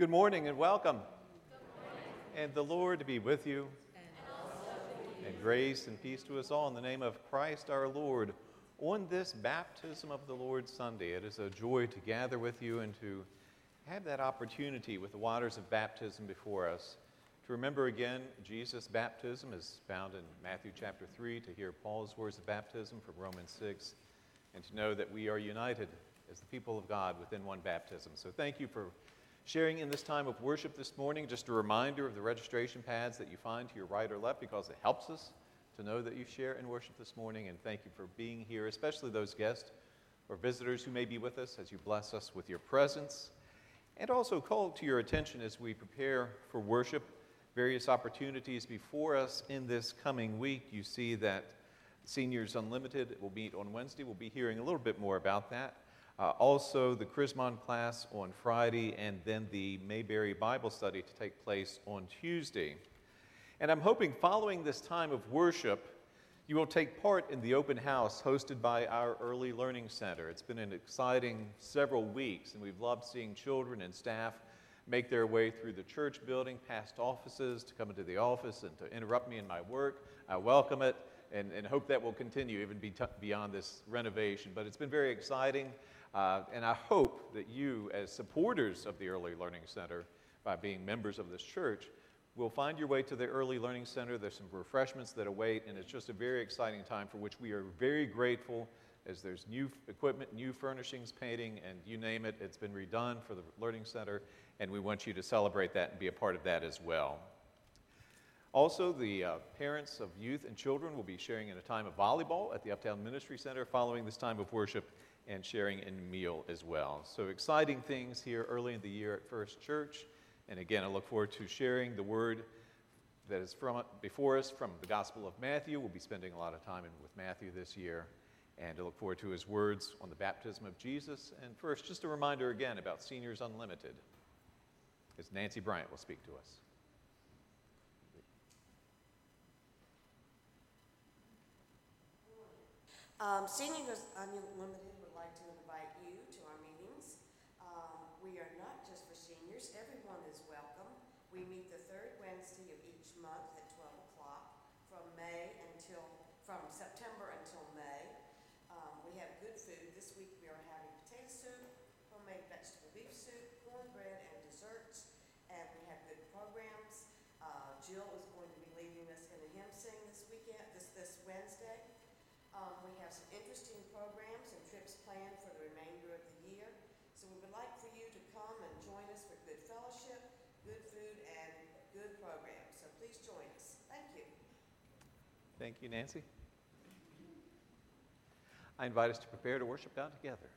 Good morning and welcome. And the Lord be with you. And grace and peace to us all in the name of Christ our Lord. On this baptism of the Lord Sunday, it is a joy to gather with you and to have that opportunity with the waters of baptism before us. To remember again, Jesus' baptism is found in Matthew chapter 3, to hear Paul's words of baptism from Romans 6, and to know that we are united as the people of God within one baptism. So thank you for sharing in this time of worship this morning. Just a reminder of the registration pads that you find to your right or left because it helps us to know that you share in worship this morning. And thank you for being here, especially those guests or visitors who may be with us as you bless us with your presence. And also call to your attention as we prepare for worship various opportunities before us in this coming week. You see that Seniors Unlimited will meet on Wednesday. We'll be hearing a little bit more about that. Uh, also, the Chrismon class on Friday, and then the Mayberry Bible study to take place on Tuesday. And I'm hoping following this time of worship, you will take part in the open house hosted by our Early Learning Center. It's been an exciting several weeks, and we've loved seeing children and staff make their way through the church building, past offices, to come into the office and to interrupt me in my work. I welcome it and, and hope that will continue even be t- beyond this renovation. But it's been very exciting. Uh, and I hope that you, as supporters of the Early Learning Center, by being members of this church, will find your way to the Early Learning Center. There's some refreshments that await, and it's just a very exciting time for which we are very grateful as there's new equipment, new furnishings, painting, and you name it, it's been redone for the Learning Center, and we want you to celebrate that and be a part of that as well. Also, the uh, parents of youth and children will be sharing in a time of volleyball at the Uptown Ministry Center following this time of worship and sharing in meal as well. So exciting things here early in the year at First Church. And again, I look forward to sharing the word that is from before us from the Gospel of Matthew. We'll be spending a lot of time in, with Matthew this year. And I look forward to his words on the baptism of Jesus. And first, just a reminder again about Seniors Unlimited, as Nancy Bryant will speak to us. Um, Seniors Unlimited like to invite you to our meetings. Um, we are not just for seniors, everyone is welcome. We meet the third Wednesday of each month at 12 o'clock from May until, from September until May. Um, we have good food. This week we are having potato soup, homemade vegetable beef soup, cornbread, and desserts. And we have good programs. Uh, Jill is going to be leading us in a hymn sing this weekend, this, this Wednesday. Um, we have some interesting programs and trips planned for the remainder of the year. So we would like for you to come and join us for good fellowship, good food, and good programs. So please join us. Thank you. Thank you, Nancy. I invite us to prepare to worship God together.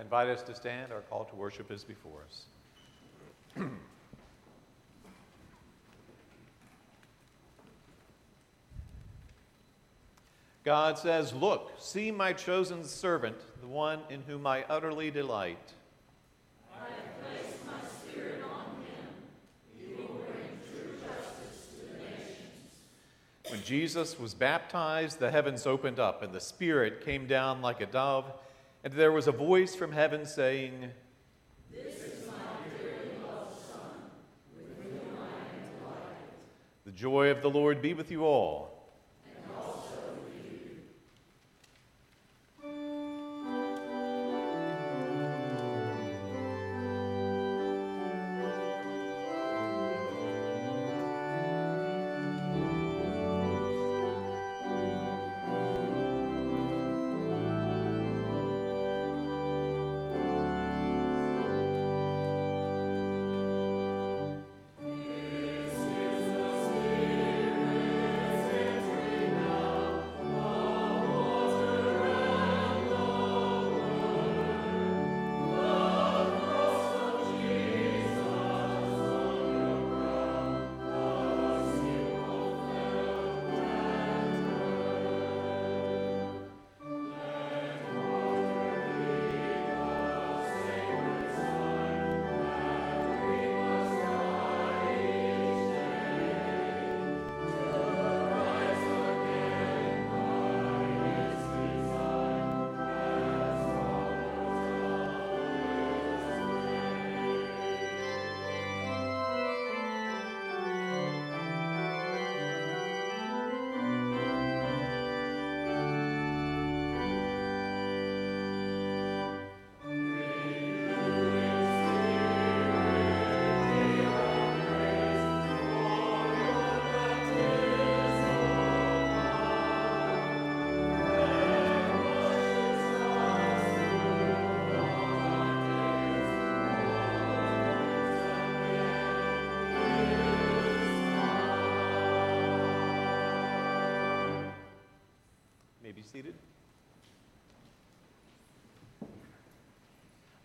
I invite us to stand. Our call to worship is before us. God says, Look, see my chosen servant, the one in whom I utterly delight. When Jesus was baptized, the heavens opened up, and the Spirit came down like a dove, and there was a voice from heaven saying, This is my dearly loved Son, with whom I am delighted. The joy of the Lord be with you all.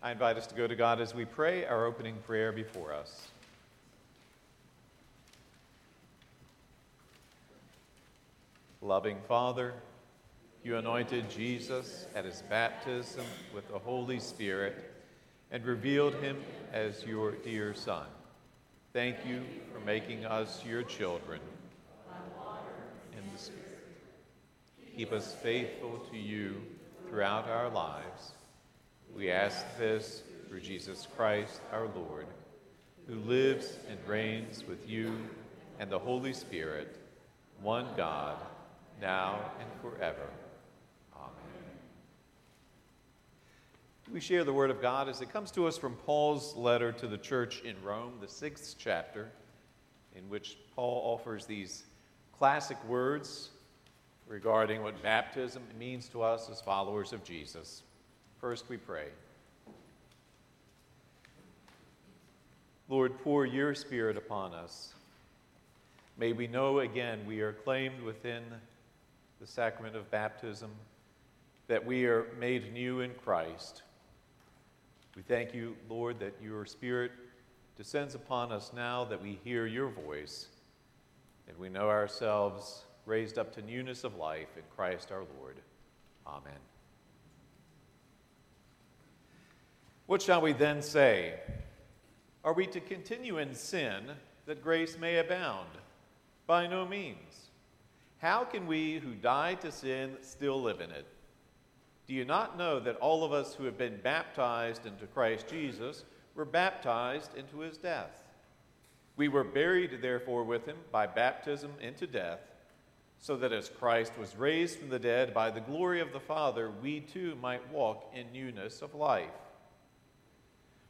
I invite us to go to God as we pray our opening prayer before us. Loving Father, you anointed Jesus at his baptism with the Holy Spirit and revealed him as your dear Son. Thank you for making us your children in the Spirit. Keep us faithful to you throughout our lives. We ask this through Jesus Christ our Lord, who lives and reigns with you and the Holy Spirit, one God, now and forever. Amen. We share the Word of God as it comes to us from Paul's letter to the church in Rome, the sixth chapter, in which Paul offers these classic words regarding what baptism means to us as followers of Jesus. First, we pray. Lord, pour your Spirit upon us. May we know again we are claimed within the sacrament of baptism, that we are made new in Christ. We thank you, Lord, that your Spirit descends upon us now, that we hear your voice, and we know ourselves raised up to newness of life in Christ our Lord. Amen. What shall we then say? Are we to continue in sin that grace may abound? By no means. How can we who died to sin still live in it? Do you not know that all of us who have been baptized into Christ Jesus were baptized into his death? We were buried, therefore, with him by baptism into death, so that as Christ was raised from the dead by the glory of the Father, we too might walk in newness of life.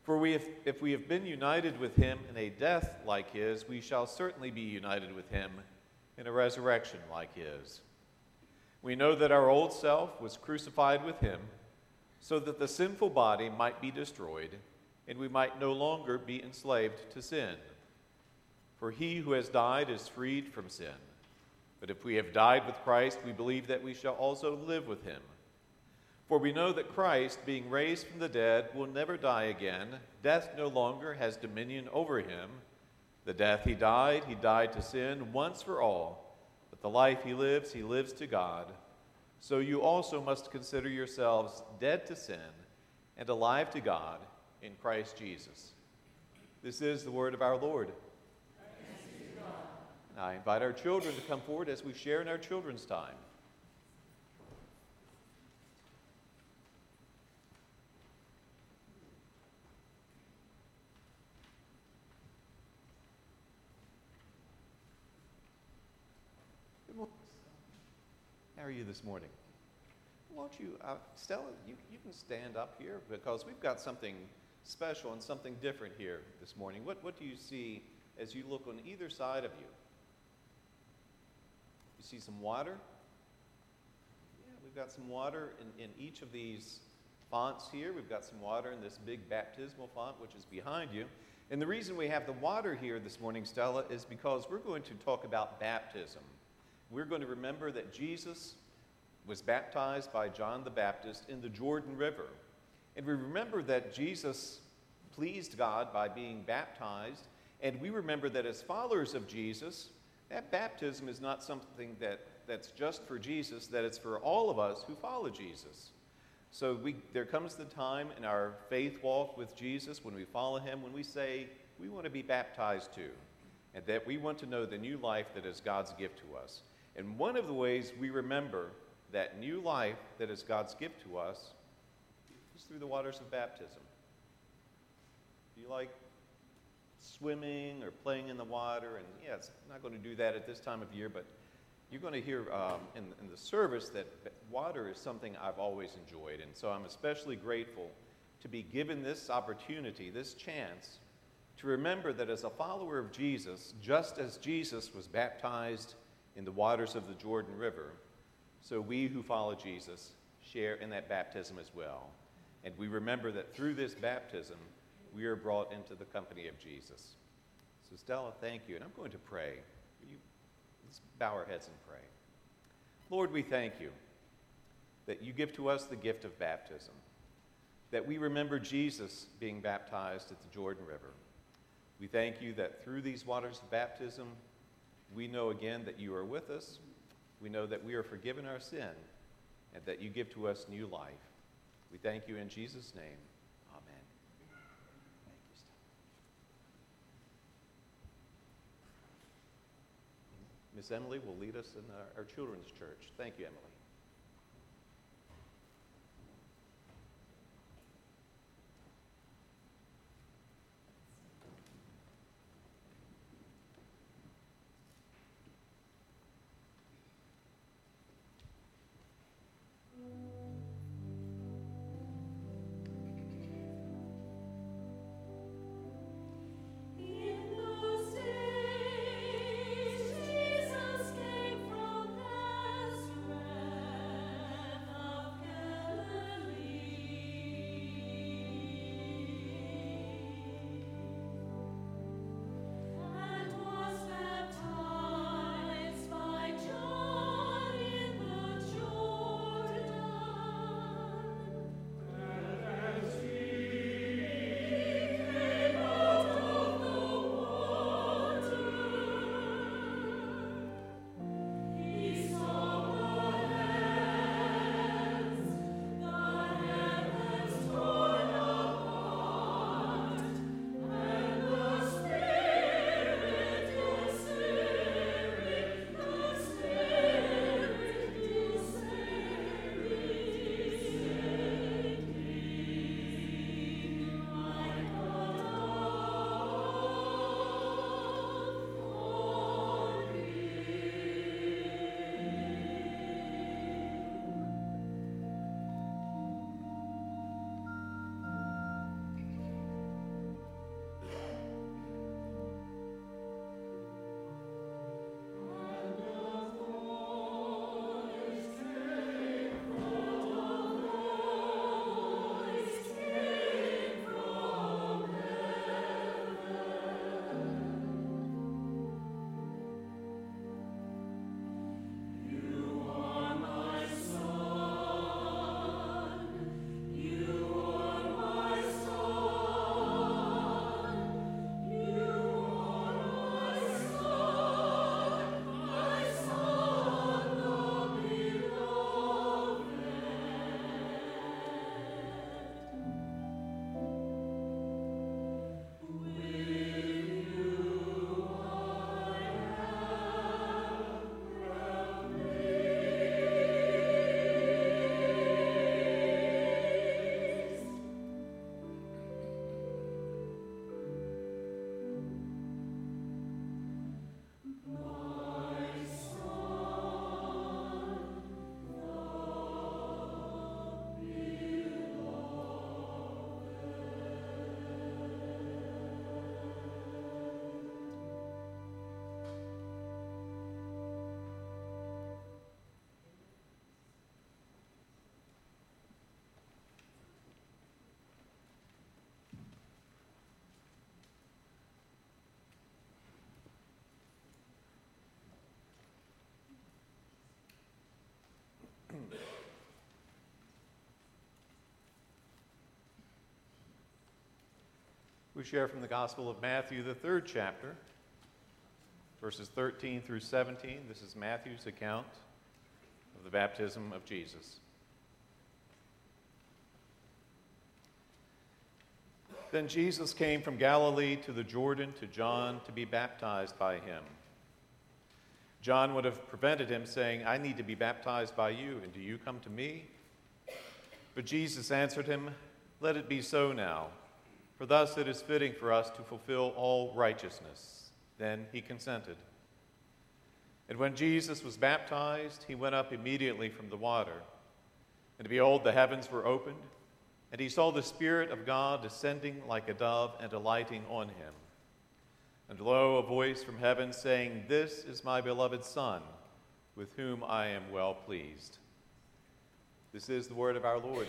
For we have, if we have been united with him in a death like his, we shall certainly be united with him in a resurrection like his. We know that our old self was crucified with him so that the sinful body might be destroyed and we might no longer be enslaved to sin. For he who has died is freed from sin. But if we have died with Christ, we believe that we shall also live with him. For we know that Christ, being raised from the dead, will never die again. Death no longer has dominion over him. The death he died, he died to sin once for all. But the life he lives, he lives to God. So you also must consider yourselves dead to sin and alive to God in Christ Jesus. This is the word of our Lord. I invite our children to come forward as we share in our children's time. Are you this morning? Won't you, uh, Stella, you, you can stand up here because we've got something special and something different here this morning. What, what do you see as you look on either side of you? You see some water? Yeah, we've got some water in, in each of these fonts here. We've got some water in this big baptismal font, which is behind you. And the reason we have the water here this morning, Stella, is because we're going to talk about baptism. We're going to remember that Jesus was baptized by John the Baptist in the Jordan River. And we remember that Jesus pleased God by being baptized. And we remember that as followers of Jesus, that baptism is not something that, that's just for Jesus, that it's for all of us who follow Jesus. So we, there comes the time in our faith walk with Jesus when we follow him, when we say we want to be baptized too, and that we want to know the new life that is God's gift to us. And one of the ways we remember that new life that is God's gift to us is through the waters of baptism. Do you like swimming or playing in the water? And yeah, it's not going to do that at this time of year, but you're going to hear um, in, in the service that water is something I've always enjoyed. And so I'm especially grateful to be given this opportunity, this chance, to remember that as a follower of Jesus, just as Jesus was baptized in the waters of the Jordan River, so we who follow Jesus share in that baptism as well. And we remember that through this baptism, we are brought into the company of Jesus. So, Stella, thank you. And I'm going to pray. You, let's bow our heads and pray. Lord, we thank you that you give to us the gift of baptism, that we remember Jesus being baptized at the Jordan River. We thank you that through these waters of baptism, we know again that you are with us. We know that we are forgiven our sin and that you give to us new life. We thank you in Jesus' name. Amen. Thank you, Miss Emily will lead us in our, our children's church. Thank you, Emily. Share from the Gospel of Matthew, the third chapter, verses 13 through 17. This is Matthew's account of the baptism of Jesus. Then Jesus came from Galilee to the Jordan to John to be baptized by him. John would have prevented him, saying, I need to be baptized by you, and do you come to me? But Jesus answered him, Let it be so now, for thus it is fitting for us to fulfill all righteousness. Then he consented. And when Jesus was baptized, he went up immediately from the water. And behold, the heavens were opened and he saw the Spirit of God descending like a dove and alighting on him. And lo, a voice from heaven saying, This is my beloved Son, with whom I am well pleased. This is the word of our Lord.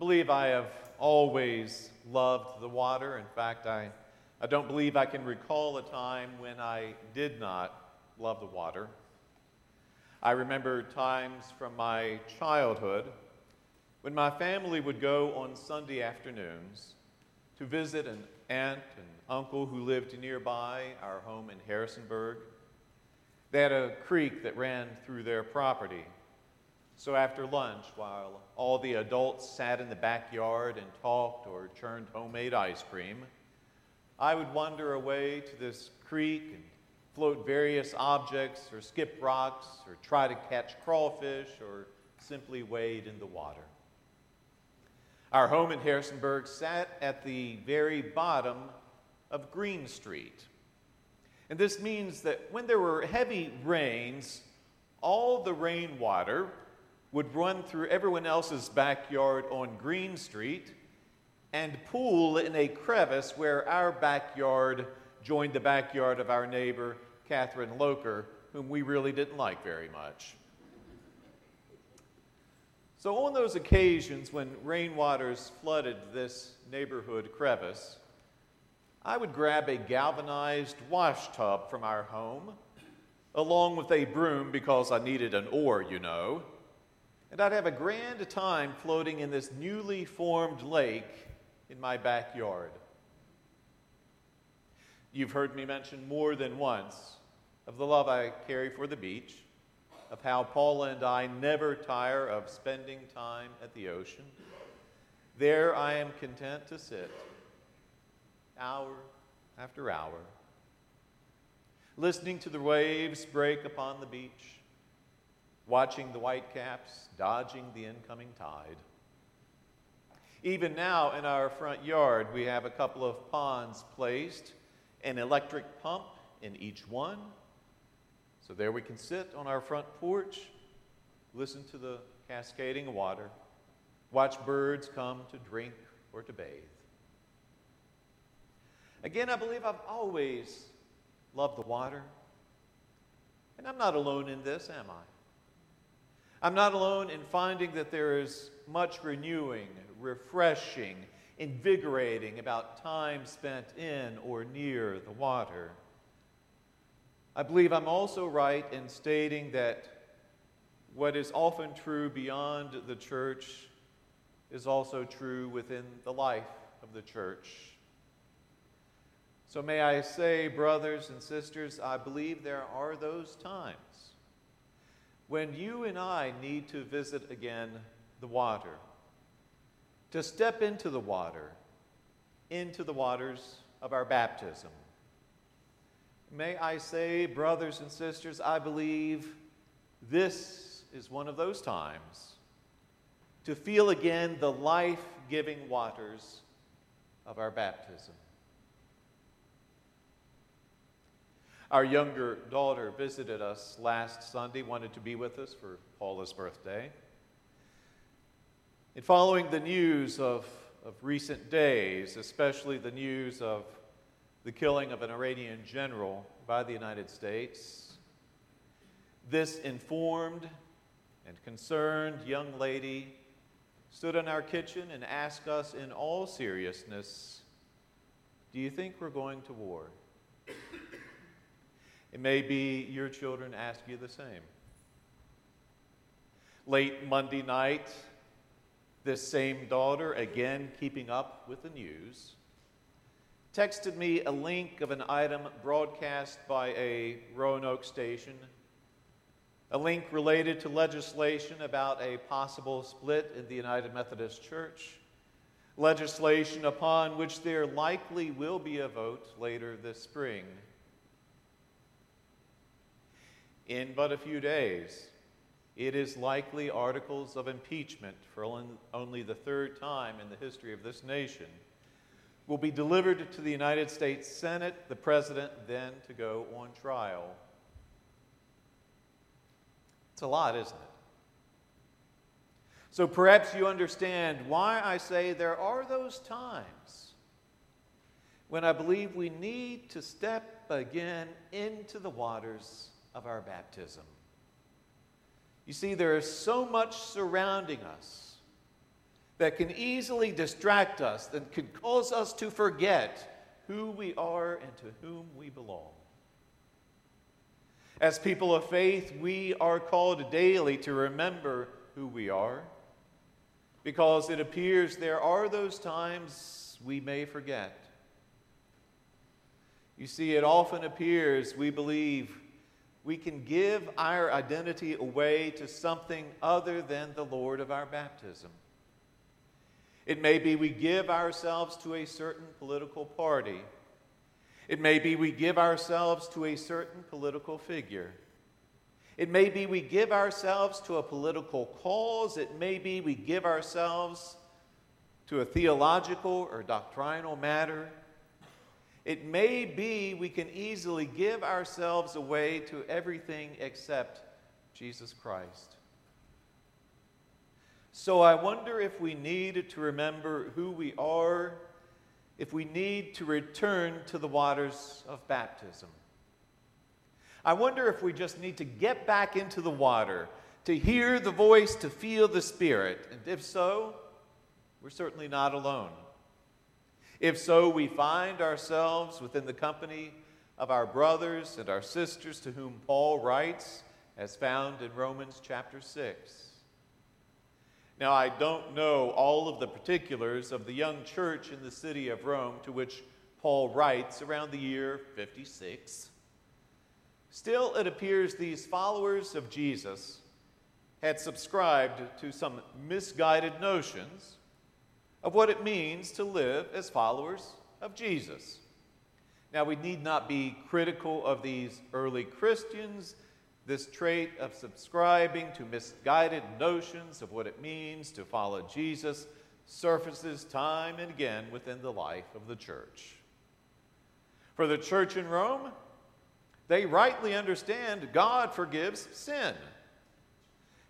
Believe I have always loved the water. In fact, I, I don't believe I can recall a time when I did not love the water. I remember times from my childhood when my family would go on Sunday afternoons to visit an aunt and uncle who lived nearby our home in Harrisonburg. They had a creek that ran through their property. So after lunch, while all the adults sat in the backyard and talked or churned homemade ice cream, I would wander away to this creek and float various objects or skip rocks or try to catch crawfish or simply wade in the water. Our home in Harrisonburg sat at the very bottom of Green Street. And this means that when there were heavy rains, all the rainwater would run through everyone else's backyard on Green Street and pool in a crevice where our backyard joined the backyard of our neighbor, Catherine Loker, whom we really didn't like very much. So, on those occasions when rainwaters flooded this neighborhood crevice, I would grab a galvanized wash tub from our home, along with a broom because I needed an oar, you know, and I'd have a grand time floating in this newly formed lake in my backyard. You've heard me mention more than once of the love I carry for the beach, of how Paula and I never tire of spending time at the ocean. There I am content to sit, hour after hour, listening to the waves break upon the beach, watching the whitecaps dodging the incoming tide. Even now, in our front yard, we have a couple of ponds placed an electric pump in each one. So there we can sit on our front porch, listen to the cascading water, watch birds come to drink or to bathe. Again, I believe I've always loved the water. And I'm not alone in this, am I? I'm not alone in finding that there is much renewing, refreshing, invigorating about time spent in or near the water. I believe I'm also right in stating that what is often true beyond the church is also true within the life of the church. So, may I say, brothers and sisters, I believe there are those times when you and I need to visit again the water to step into the water, into the waters of our baptism. May I say, brothers and sisters, I believe this is one of those times to feel again the life giving waters of our baptism. Our younger daughter visited us last Sunday, wanted to be with us for Paula's birthday. In following the news of, of recent days, especially the news of the killing of an Iranian general by the United States, this informed and concerned young lady stood in our kitchen and asked us in all seriousness Do you think we're going to war? It may be your children ask you the same. Late Monday night, This same daughter, again keeping up with the news, texted me a link of an item broadcast by a Roanoke station, a link related to legislation about a possible split in the United Methodist Church, legislation upon which there likely will be a vote later this spring. In but a few days, it is likely articles of impeachment for only the third time in the history of this nation will be delivered to the United States Senate, the president then to go on trial. It's a lot, isn't it? So perhaps you understand why I say there are those times when I believe we need to step again into the waters of our baptism. You see, there is so much surrounding us that can easily distract us, that can cause us to forget who we are and to whom we belong. As people of faith, we are called daily to remember who we are because it appears there are those times we may forget. You see, it often appears we believe we can give our identity away to something other than the Lord of our baptism. It may be we give ourselves to a certain political party. It may be we give ourselves to a certain political figure. It may be we give ourselves to a political cause. It may be we give ourselves to a theological or doctrinal matter. It may be we can easily give ourselves away to everything except Jesus Christ. So I wonder if we need to remember who we are, if we need to return to the waters of baptism. I wonder if we just need to get back into the water, to hear the voice, to feel the Spirit. And if so, we're certainly not alone. If so, we find ourselves within the company of our brothers and our sisters to whom Paul writes, as found in Romans chapter 6. Now, I don't know all of the particulars of the young church in the city of Rome to which Paul writes around the year 56. Still, it appears these followers of Jesus had subscribed to some misguided notions of what it means to live as followers of Jesus. Now, we need not be critical of these early Christians. This trait of subscribing to misguided notions of what it means to follow Jesus surfaces time and again within the life of the church. For the church in Rome, they rightly understand God forgives sin.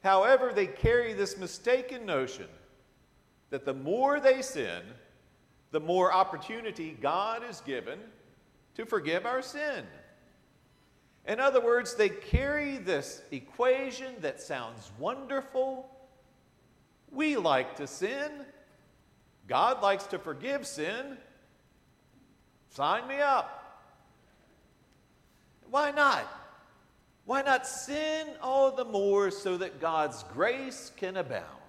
However, they carry this mistaken notion that the more they sin, the more opportunity God is given to forgive our sin. In other words, they carry this equation that sounds wonderful. We like to sin. God likes to forgive sin. Sign me up. Why not? Why not sin all the more so that God's grace can abound?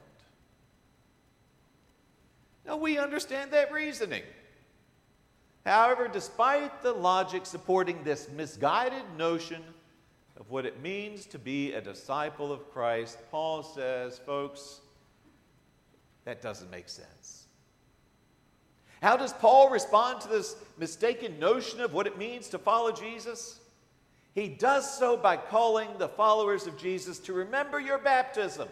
Now, we understand that reasoning. However, despite the logic supporting this misguided notion of what it means to be a disciple of Christ, Paul says, folks, that doesn't make sense. How does Paul respond to this mistaken notion of what it means to follow Jesus? He does so by calling the followers of Jesus to remember your baptism.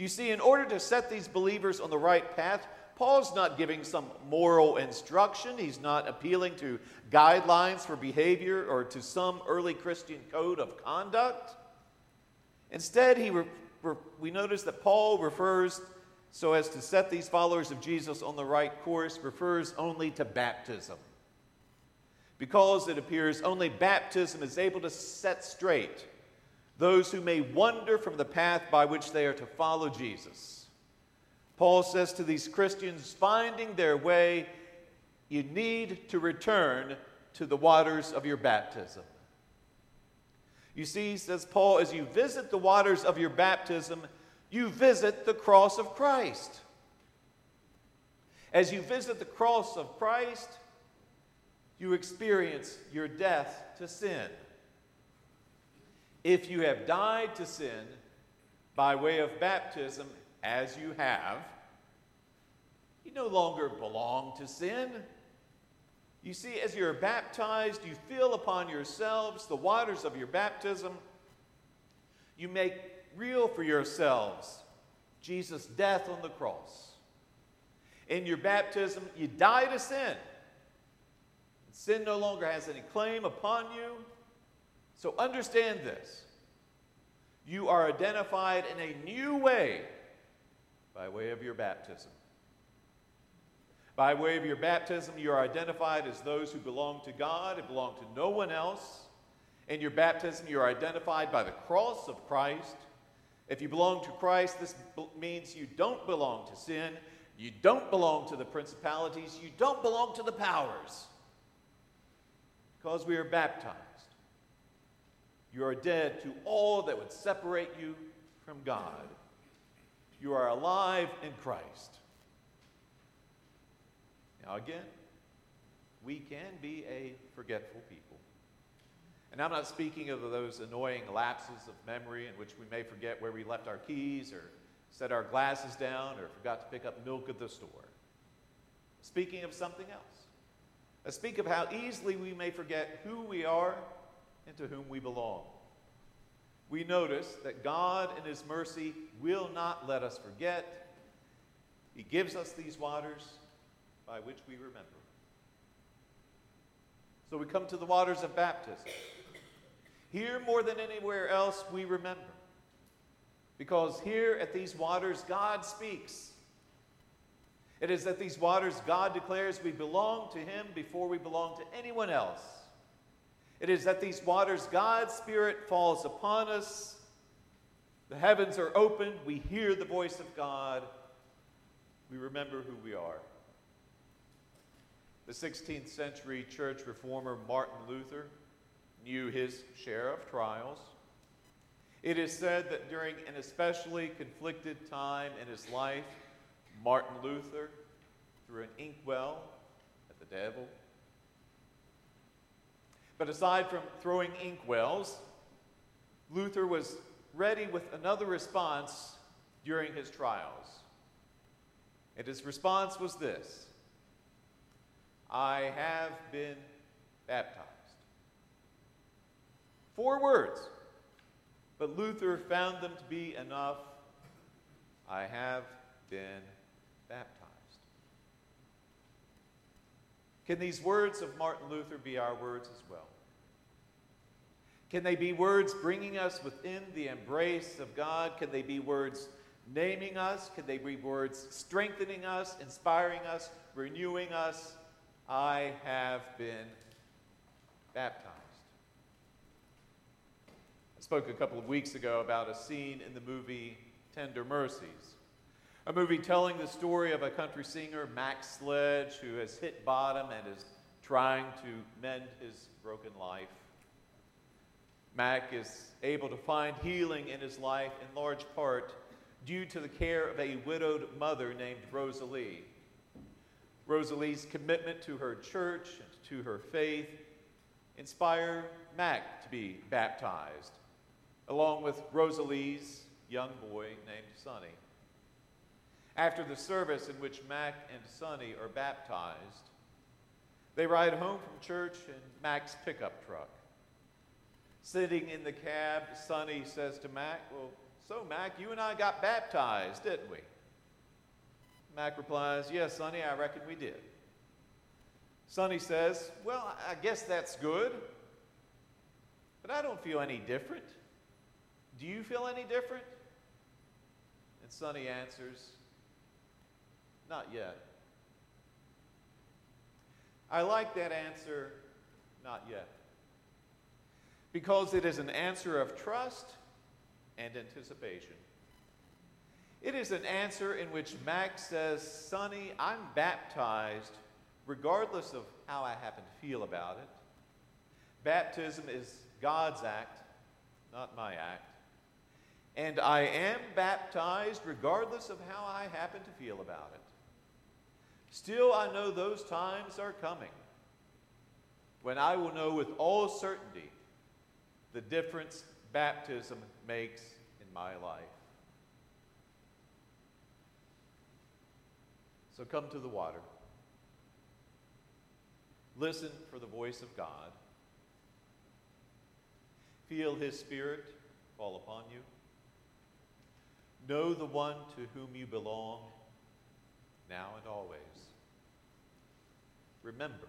You see, in order to set these believers on the right path, Paul's not giving some moral instruction. He's not appealing to guidelines for behavior or to some early Christian code of conduct. Instead, he re- re- we notice that Paul refers, so as to set these followers of Jesus on the right course, refers only to baptism. Because it appears only baptism is able to set straight those who may wander from the path by which they are to follow Jesus. Paul says to these Christians finding their way, you need to return to the waters of your baptism. You see, says Paul, as you visit the waters of your baptism, you visit the cross of Christ. As you visit the cross of Christ, you experience your death to sin. If you have died to sin by way of baptism, as you have, you no longer belong to sin. You see, as you're baptized, you feel upon yourselves the waters of your baptism. You make real for yourselves Jesus' death on the cross. In your baptism, you die to sin. Sin no longer has any claim upon you. So understand this. You are identified in a new way by way of your baptism. By way of your baptism, you are identified as those who belong to God and belong to no one else. In your baptism, you are identified by the cross of Christ. If you belong to Christ, this means you don't belong to sin, you don't belong to the principalities, you don't belong to the powers. Because we are baptized, you are dead to all that would separate you from God. You are alive in Christ. Now, again, we can be a forgetful people. And I'm not speaking of those annoying lapses of memory in which we may forget where we left our keys or set our glasses down or forgot to pick up milk at the store. Speaking of something else. I speak of how easily we may forget who we are and to whom we belong. We notice that God, in His mercy, will not let us forget. He gives us these waters by which we remember. So we come to the waters of baptism. Here, more than anywhere else, we remember. Because here at these waters, God speaks. It is at these waters God declares we belong to Him before we belong to anyone else. It is at these waters God's Spirit falls upon us. The heavens are opened. We hear the voice of God. We remember who we are. The 16th century church reformer Martin Luther knew his share of trials. It is said that during an especially conflicted time in his life, Martin Luther threw an inkwell at the devil. But aside from throwing inkwells, Luther was ready with another response during his trials. And his response was this I have been baptized. Four words, but Luther found them to be enough. I have been baptized. Can these words of Martin Luther be our words as well? Can they be words bringing us within the embrace of God? Can they be words naming us? Can they be words strengthening us, inspiring us, renewing us? I have been baptized. I spoke a couple of weeks ago about a scene in the movie Tender Mercies, a movie telling the story of a country singer, Mac Sledge, who has hit bottom and is trying to mend his broken life. Mac is able to find healing in his life in large part due to the care of a widowed mother named Rosalie. Rosalie's commitment to her church and to her faith inspire Mac to be baptized, along with Rosalie's young boy named Sonny. After the service in which Mac and Sonny are baptized, they ride home from church in Mac's pickup truck. Sitting in the cab, Sonny says to Mac, Well, so Mac, you and I got baptized, didn't we? Mac replies, Yes, Sonny, I reckon we did. Sonny says, Well, I guess that's good, but I don't feel any different. Do you feel any different? And Sonny answers, Not yet. I like that answer, not yet, because it is an answer of trust and anticipation. It is an answer in which Mac says, Sonny, I'm baptized regardless of how I happen to feel about it. Baptism is God's act, not my act. And I am baptized regardless of how I happen to feel about it. Still, I know those times are coming when I will know with all certainty the difference baptism makes in my life. So come to the water. Listen for the voice of God. Feel His Spirit fall upon you. Know the one to whom you belong now and always. Remember.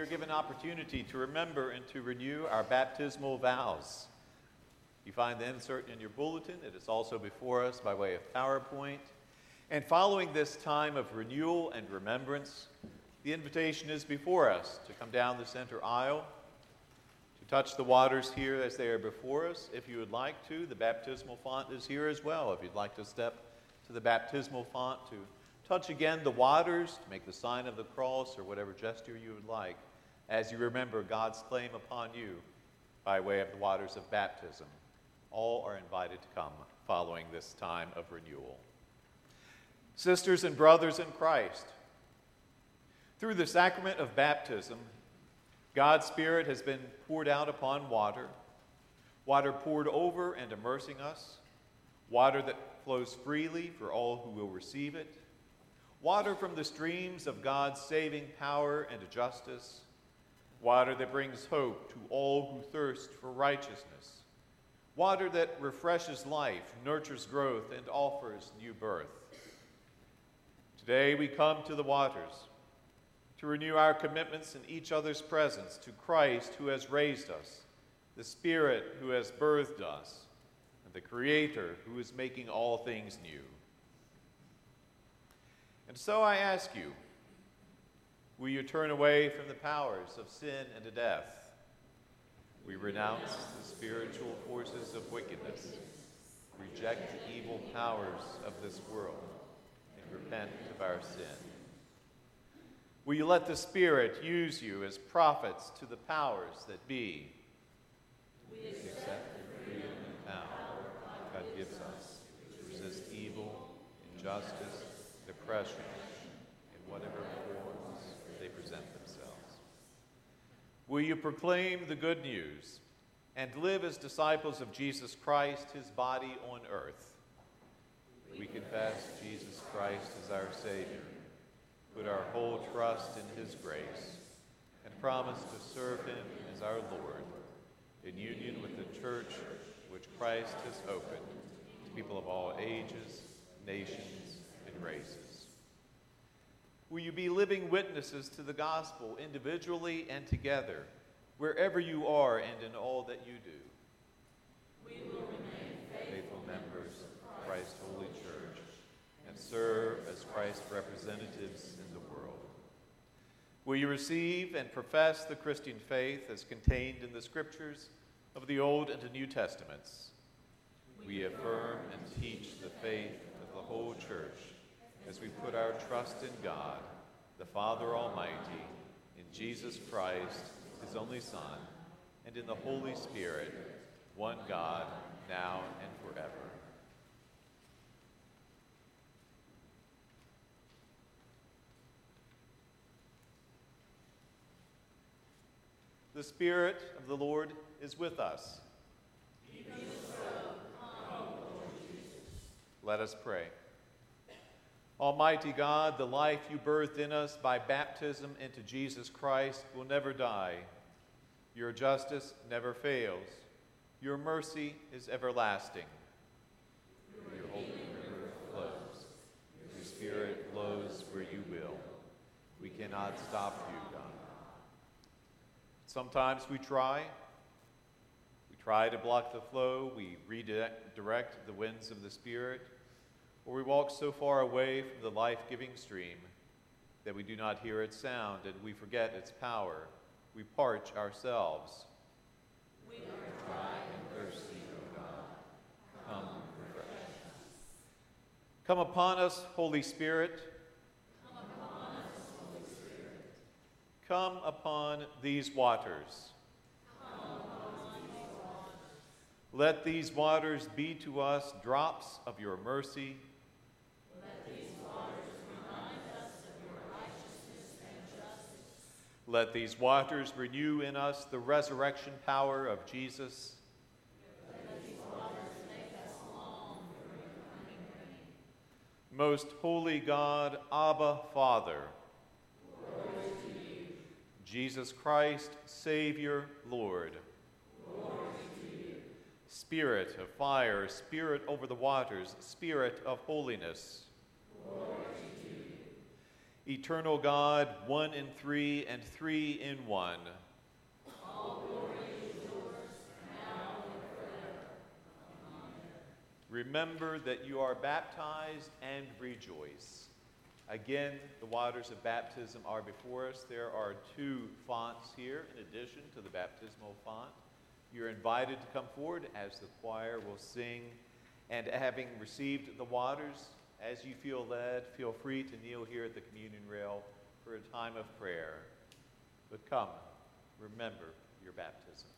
we are given opportunity to remember and to renew our baptismal vows. You find the insert in your bulletin. It is also before us by way of PowerPoint. And following this time of renewal and remembrance, the invitation is before us to come down the center aisle, to touch the waters here as they are before us. If you would like to, the baptismal font is here as well. If you'd like to step to the baptismal font to Touch again the waters to make the sign of the cross or whatever gesture you would like as you remember God's claim upon you by way of the waters of baptism. All are invited to come following this time of renewal. Sisters and brothers in Christ, through the sacrament of baptism, God's Spirit has been poured out upon water, water poured over and immersing us, water that flows freely for all who will receive it water from the streams of God's saving power and justice, water that brings hope to all who thirst for righteousness, water that refreshes life, nurtures growth, and offers new birth. Today we come to the waters to renew our commitments in each other's presence to Christ who has raised us, the Spirit who has birthed us, and the Creator who is making all things new. And so I ask you, Will you turn away from the powers of sin and of death? We renounce the spiritual forces of wickedness, reject the evil powers of this world, and repent of our sin. Will you let the Spirit use you as prophets to the powers that be? We accept the freedom and power God gives us to resist evil, injustice, depression, in whatever forms they present themselves. Will you proclaim the good news and live as disciples of Jesus Christ, his body on earth? We confess Jesus Christ as our Savior, put our whole trust in his grace, and promise to serve him as our Lord in union with the church which Christ has opened to people of all ages, nations, and races. Will you be living witnesses to the gospel individually and together, wherever you are and in all that you do? We will remain faithful members of Christ's holy church and serve as Christ's representatives in the world. Will you receive and profess the Christian faith as contained in the scriptures of the Old and the New Testaments? We affirm and teach the faith of the whole church as we put our trust in God, the Father Almighty, in Jesus Christ, his only Son, and in the Holy Spirit, one God, now and forever. The Spirit of the Lord is with us. Let us pray. Almighty God, the life you birthed in us by baptism into Jesus Christ will never die. Your justice never fails. Your mercy is everlasting. Your holy river flows. Your spirit blows where you will. We cannot stop you, God. Sometimes we try. We try to block the flow. We redirect the winds of the Spirit. Or we walk so far away from the life giving stream that we do not hear its sound and we forget its power. We parch ourselves. We are dry and thirsty, O God. Come, refresh us. Come upon us, Holy Spirit. Come upon us, Holy Spirit. Come upon these waters. Let these waters be to us drops of your mercy Let these waters renew in us the resurrection power of Jesus. Most holy God, Abba, Father. Jesus Christ, Savior, Lord. Spirit of fire, Spirit over the waters, Spirit of holiness eternal God, one in three and three in one. All glory is yours now and forever. Amen. Remember that you are baptized and rejoice. Again, the waters of baptism are before us. There are two fonts here in addition to the baptismal font. You're invited to come forward as the choir will sing. And having received the waters, as you feel led, feel free to kneel here at the communion rail for a time of prayer. But come, remember your baptism.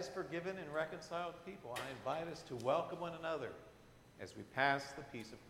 As forgiven and reconciled people, I invite us to welcome one another as we pass the peace of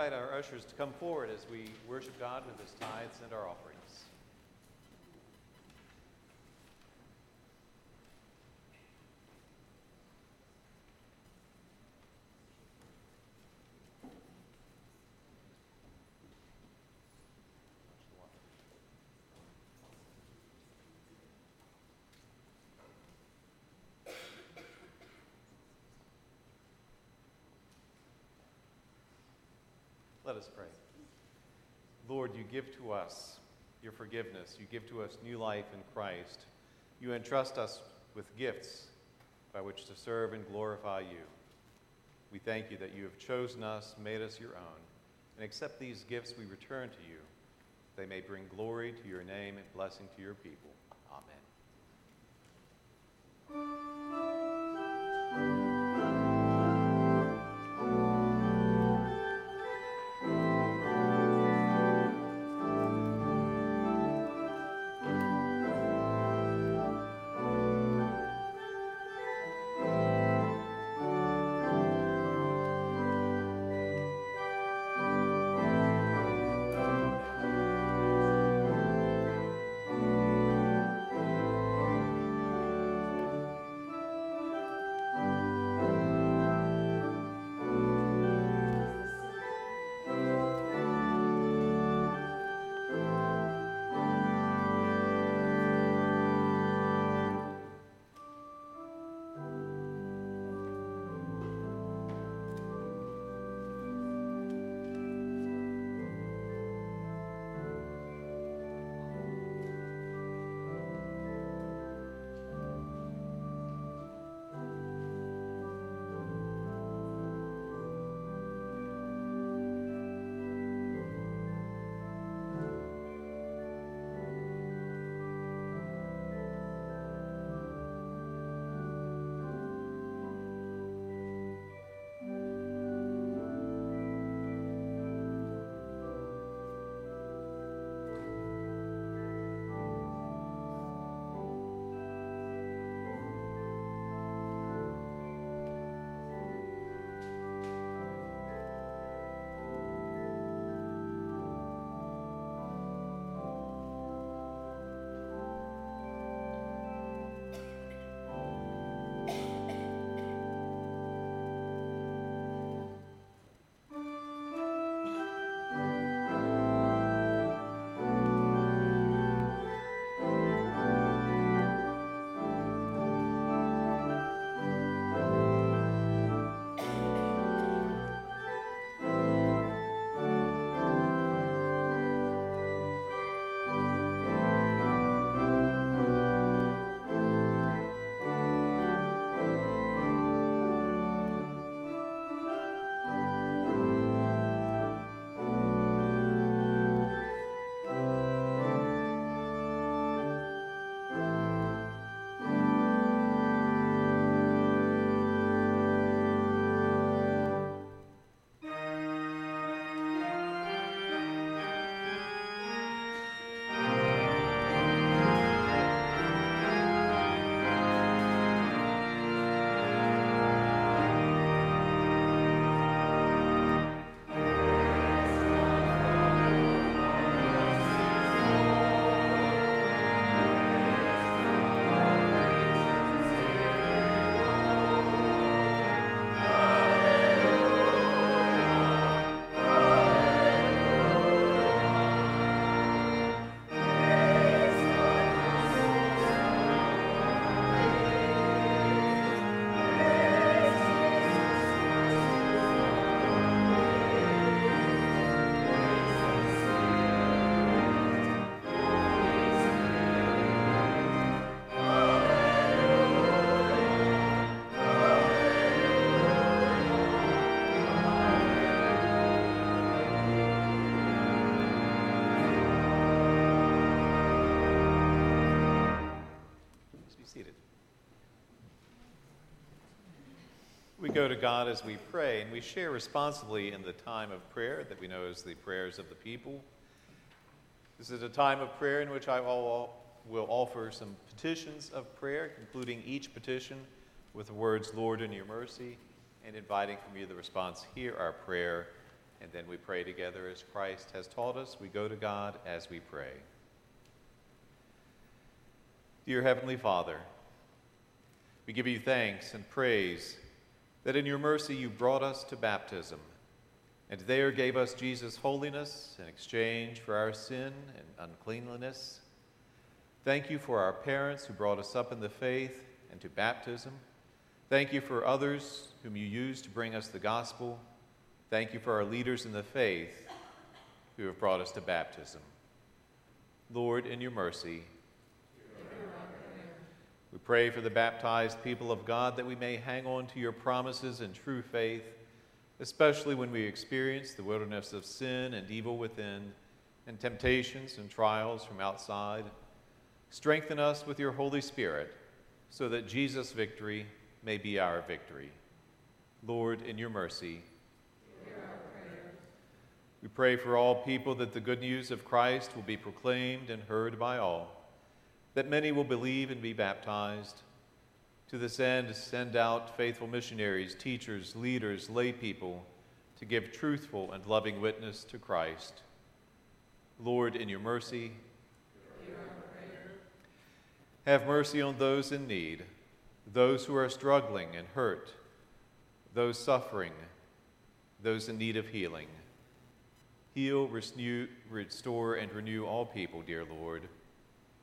invite our ushers to come forward as we worship God with his tithes and our offerings. Let us pray. Lord, you give to us your forgiveness. You give to us new life in Christ. You entrust us with gifts by which to serve and glorify you. We thank you that you have chosen us, made us your own, and accept these gifts we return to you. They may bring glory to your name and blessing to your people. Amen. Go to God as we pray, and we share responsibly in the time of prayer that we know as the prayers of the people. This is a time of prayer in which I will offer some petitions of prayer, concluding each petition with the words, Lord, in your mercy, and inviting from you the response, Hear our prayer. And then we pray together as Christ has taught us. We go to God as we pray. Dear Heavenly Father, we give you thanks and praise that in your mercy you brought us to baptism, and there gave us Jesus' holiness in exchange for our sin and uncleanliness. Thank you for our parents who brought us up in the faith and to baptism. Thank you for others whom you used to bring us the gospel. Thank you for our leaders in the faith who have brought us to baptism. Lord, in your mercy, we pray for the baptized people of God that we may hang on to your promises in true faith, especially when we experience the wilderness of sin and evil within, and temptations and trials from outside. Strengthen us with your Holy Spirit so that Jesus' victory may be our victory. Lord, in your mercy, we pray for all people that the good news of Christ will be proclaimed and heard by all that many will believe and be baptized. To this end, send out faithful missionaries, teachers, leaders, lay people to give truthful and loving witness to Christ. Lord, in your mercy, have mercy on those in need, those who are struggling and hurt, those suffering, those in need of healing. Heal, restore, and renew all people, dear Lord.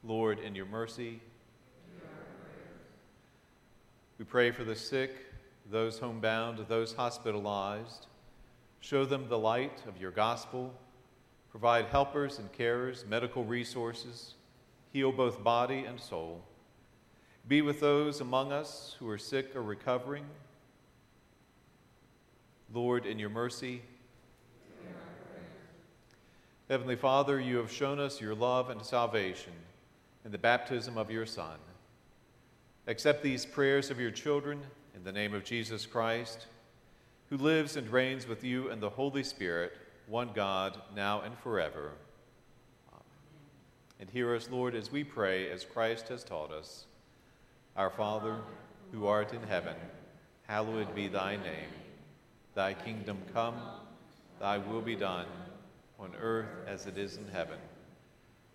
Lord, in your mercy, we pray for the sick, those homebound, those hospitalized. Show them the light of your gospel. Provide helpers and carers, medical resources. Heal both body and soul. Be with those among us who are sick or recovering. Lord, in your mercy, Heavenly Father, you have shown us your love and salvation in the baptism of your Son. Accept these prayers of your children in the name of Jesus Christ, who lives and reigns with you and the Holy Spirit, one God, now and forever. Amen. And hear us, Lord, as we pray, as Christ has taught us. Our Father, who art in heaven, hallowed be thy name. Thy kingdom come, thy will be done, on earth as it is in heaven.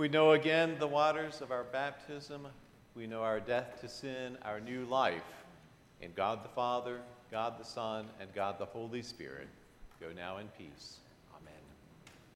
We know again the waters of our baptism. We know our death to sin, our new life. In God the Father, God the Son, and God the Holy Spirit. Go now in peace.